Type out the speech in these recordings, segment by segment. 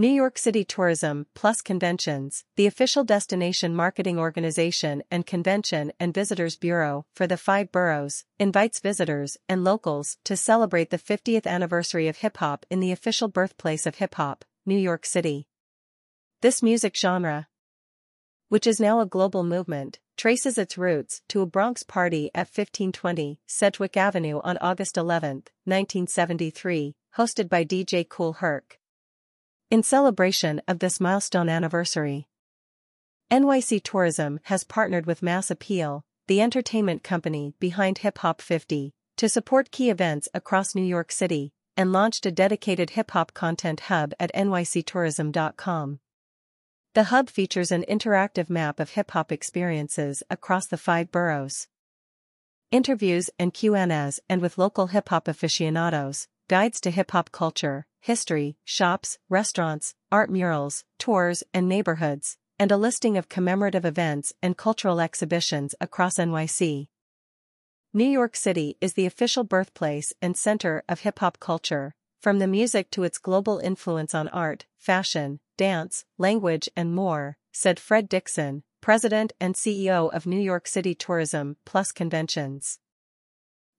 New York City Tourism Plus Conventions, the official destination marketing organization and convention and visitors bureau for the five boroughs, invites visitors and locals to celebrate the 50th anniversary of hip hop in the official birthplace of hip hop, New York City. This music genre, which is now a global movement, traces its roots to a Bronx party at 1520 Sedgwick Avenue on August 11, 1973, hosted by DJ Kool Herc. In celebration of this milestone anniversary, NYC Tourism has partnered with Mass Appeal, the entertainment company behind Hip Hop 50, to support key events across New York City, and launched a dedicated hip hop content hub at nyctourism.com. The hub features an interactive map of hip hop experiences across the five boroughs. Interviews and Q&As and with local hip hop aficionados, guides to hip hop culture, history, shops, restaurants, art murals, tours, and neighborhoods, and a listing of commemorative events and cultural exhibitions across NYC. New York City is the official birthplace and center of hip hop culture, from the music to its global influence on art, fashion, dance, language, and more, said Fred Dixon, president and CEO of New York City Tourism Plus Conventions.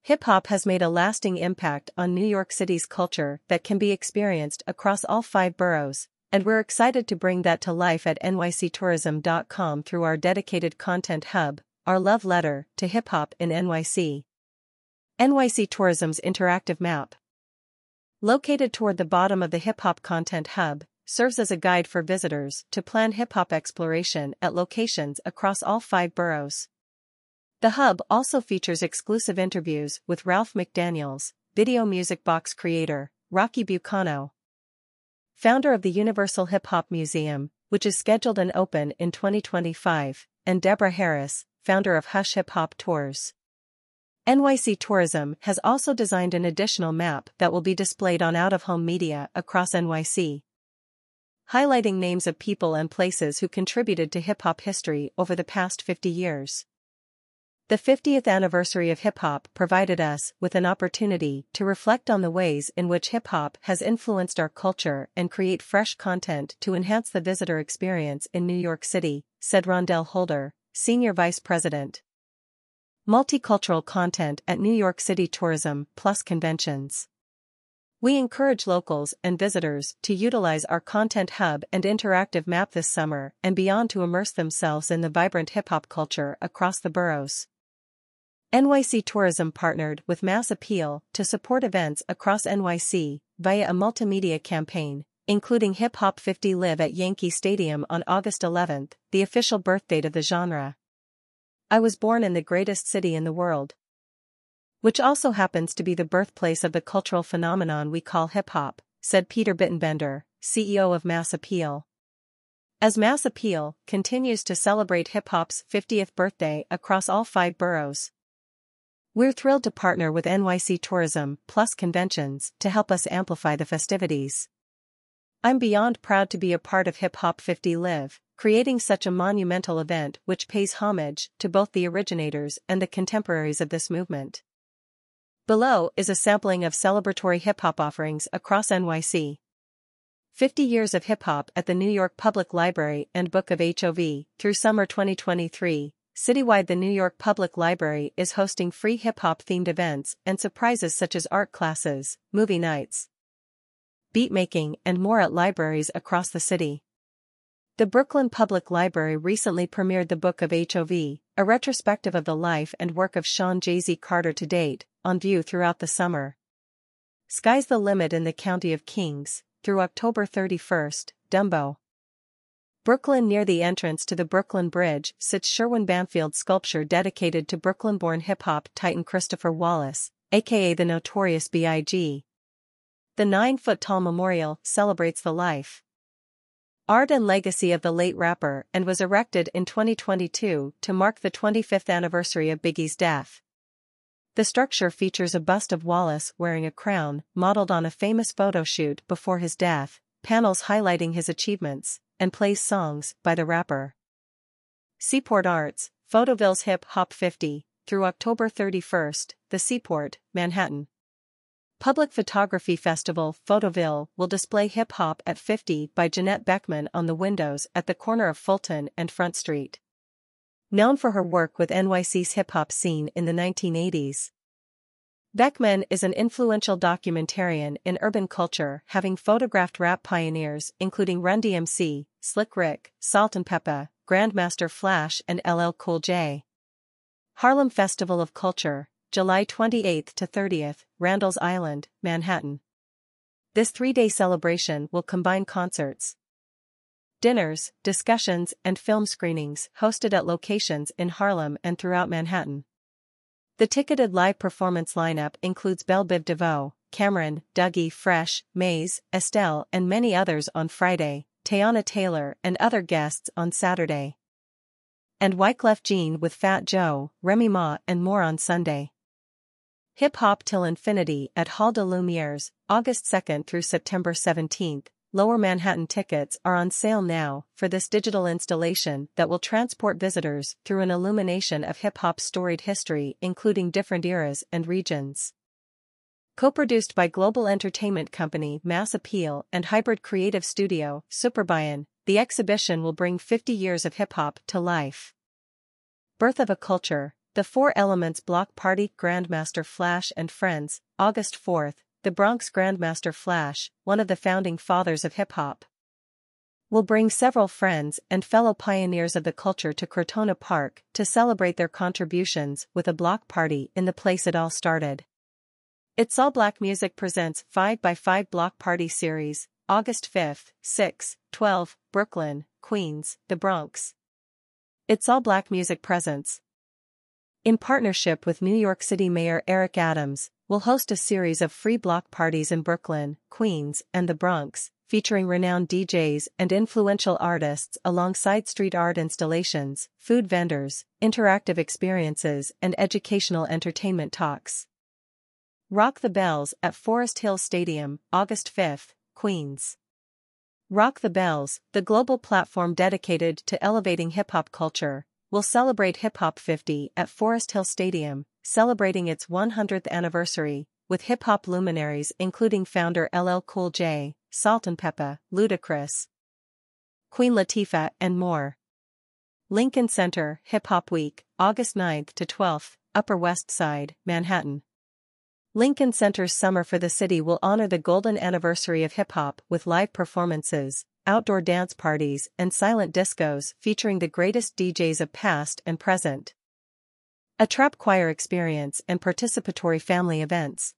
Hip hop has made a lasting impact on New York City's culture that can be experienced across all five boroughs, and we're excited to bring that to life at nyctourism.com through our dedicated content hub, our love letter to hip hop in NYC. NYC Tourism's interactive map. Located toward the bottom of the hip hop content hub, serves as a guide for visitors to plan hip hop exploration at locations across all five boroughs. The Hub also features exclusive interviews with Ralph McDaniels, video music box creator, Rocky Bucano, founder of the Universal Hip Hop Museum, which is scheduled and open in 2025, and Deborah Harris, founder of Hush Hip Hop Tours. NYC Tourism has also designed an additional map that will be displayed on out-of-home media across NYC. Highlighting names of people and places who contributed to hip-hop history over the past 50 years. The 50th anniversary of hip hop provided us with an opportunity to reflect on the ways in which hip hop has influenced our culture and create fresh content to enhance the visitor experience in New York City, said Rondell Holder, Senior Vice President. Multicultural content at New York City Tourism Plus Conventions. We encourage locals and visitors to utilize our content hub and interactive map this summer and beyond to immerse themselves in the vibrant hip hop culture across the boroughs. NYC Tourism partnered with Mass Appeal to support events across NYC via a multimedia campaign, including Hip Hop 50 Live at Yankee Stadium on August 11, the official birthdate of the genre. I was born in the greatest city in the world. Which also happens to be the birthplace of the cultural phenomenon we call hip hop, said Peter Bittenbender, CEO of Mass Appeal. As Mass Appeal continues to celebrate hip hop's 50th birthday across all five boroughs, we're thrilled to partner with NYC Tourism Plus Conventions to help us amplify the festivities. I'm beyond proud to be a part of Hip Hop 50 Live, creating such a monumental event which pays homage to both the originators and the contemporaries of this movement. Below is a sampling of celebratory hip hop offerings across NYC. 50 Years of Hip Hop at the New York Public Library and Book of HOV through summer 2023, Citywide the New York Public Library is hosting free hip-hop themed events and surprises such as art classes, movie nights, beatmaking and more at libraries across the city. The Brooklyn Public Library recently premiered the Book of HOV, a retrospective of the life and work of Sean Jay-Z Carter to date, on view throughout the summer. Sky's the limit in the County of Kings, through October 31, Dumbo. Brooklyn near the entrance to the Brooklyn Bridge sits Sherwin Banfield sculpture dedicated to Brooklyn-born hip-hop titan Christopher Wallace, aka the Notorious B.I.G. The nine-foot-tall memorial celebrates the life, art and legacy of the late rapper and was erected in 2022 to mark the 25th anniversary of Biggie's death. The structure features a bust of Wallace wearing a crown modeled on a famous photo shoot before his death, panels highlighting his achievements, and plays songs by the rapper. Seaport Arts, Photoville's Hip Hop 50, through October 31st, The Seaport, Manhattan. Public Photography Festival Photoville will display Hip Hop at 50 by Janette Beckman on the windows at the corner of Fulton and Front Street. Known for her work with NYC's hip hop scene in the 1980s, Beckman is an influential documentarian in urban culture having photographed rap pioneers including Run DMC, Slick Rick, Salt-N-Pepa, Grandmaster Flash and LL Cool J. Harlem Festival of Culture, July 28 to 30th, Randall's Island, Manhattan. This three-day celebration will combine concerts, dinners, discussions, and film screenings hosted at locations in Harlem and throughout Manhattan. The ticketed live performance lineup includes Bell Biv DeVoe, Cam'ron, Dougie Fresh, Maze, Estelle and many others on Friday, Teyana Taylor and other guests on Saturday and Wyclef Jean with Fat Joe, Remy Ma and more on Sunday. Hip Hop Till Infinity at Hall des Lumières, August 2nd through September 17th. Lower Manhattan tickets are on sale now for this digital installation that will transport visitors through an illumination of hip hop's storied history, including different eras and regions. Co-produced by global entertainment company Mass Appeal and hybrid creative studio Superbien, the exhibition will bring 50 years of hip-hop to life. Birth of a Culture, The Four Elements Block Party Grandmaster Flash and Friends, August 4th, the Bronx Grandmaster Flash, one of the founding fathers of hip-hop, will bring several friends and fellow pioneers of the culture to Crotona Park to celebrate their contributions with a block party in the place it all started. It's All Black Music presents 5 by 5 Block Party Series, August 5, 6, 12, Brooklyn, Queens, the Bronx. It's All Black Music Presents. In partnership with New York City Mayor Eric Adams, will host a series of free block parties in Brooklyn, Queens, and the Bronx, featuring renowned DJs and influential artists alongside street art installations, food vendors, interactive experiences, and educational entertainment talks. Rock the Bells at Forest Hill Stadium, August 5, Queens. Rock the Bells, the global platform dedicated to elevating hip hop culture, will celebrate Hip Hop 50 at Forest Hill Stadium, celebrating its 100th anniversary, with hip hop luminaries including founder LL Cool J, Salt-N-Pepa, Ludacris, Queen Latifah, and more. Lincoln Center Hip Hop Week, August 9th to 12th, Upper West Side, Manhattan. Lincoln Center's Summer for the City will honor the golden anniversary of hip hop with live performances, outdoor dance parties, and silent discos featuring the greatest DJs of past and present. A trap choir experience and participatory family events.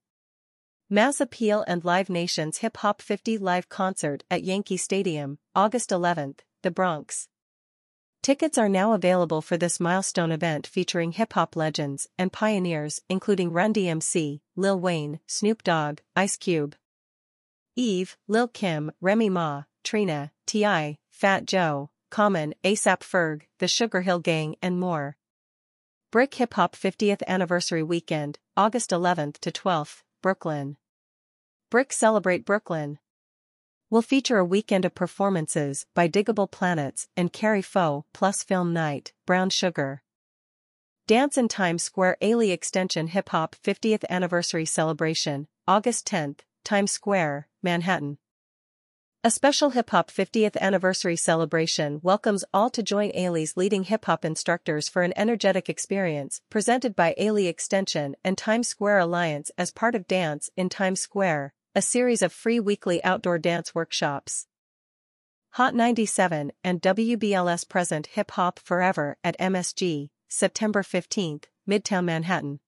Mass Appeal and Live Nation's Hip Hop 50 live concert at Yankee Stadium, August 11th, the Bronx. Tickets are now available for this milestone event featuring hip-hop legends and pioneers including Run DMC, Lil Wayne, Snoop Dogg, Ice Cube, Eve, Lil Kim, Remy Ma, Trina, T.I., Fat Joe, Common, ASAP Ferg, The Sugar Hill Gang and more. BRIC Hip Hop 50th Anniversary Weekend, August 11th to 12th, Brooklyn. BRIC Celebrate Brooklyn will feature a weekend of performances by Digable Planets and Carrie Foe plus film night, Brown Sugar. Dance in Times Square Ailey Extension Hip Hop 50th Anniversary Celebration, August 10th, Times Square, Manhattan. A special Hip Hop 50th Anniversary celebration welcomes all to join Ailey's leading hip hop instructors for an energetic experience presented by Ailey Extension and Times Square Alliance as part of Dance in Times Square, a series of free weekly outdoor dance workshops. Hot 97 and WBLS present Hip Hop Forever at MSG, September 15, Midtown Manhattan.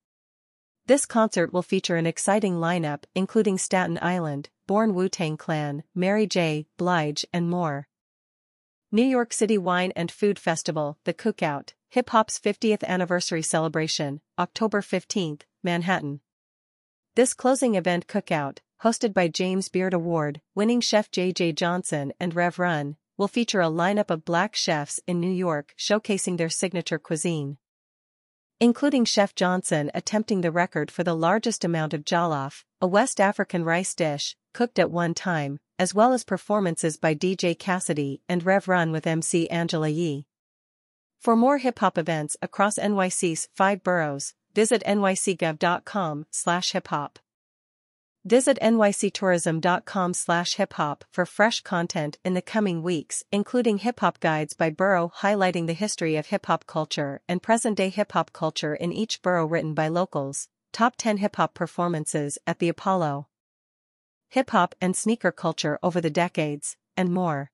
This concert will feature an exciting lineup including Staten Island, Born Wu-Tang Clan, Mary J. Blige and more. New York City Wine and Food Festival, The Cookout, Hip Hop's 50th Anniversary Celebration, October 15, Manhattan. This closing event cookout, hosted by James Beard Award winning chef J.J. Johnson and Rev Run, will feature a lineup of black chefs in New York showcasing their signature cuisine. Including Chef Johnson attempting the record for the largest amount of jollof, a West African rice dish, cooked at one time, as well as performances by DJ Cassidy and Rev Run with MC Angela Yee. For more hip-hop events across NYC's five boroughs, visit nycgov.com slash hip-hop. Visit nyctourism.com slash hiphop for fresh content in the coming weeks including hip-hop guides by borough highlighting the history of hip-hop culture and present-day hip-hop culture in each borough written by locals, top 10 hip-hop performances at the Apollo, hip-hop and sneaker culture over the decades, and more.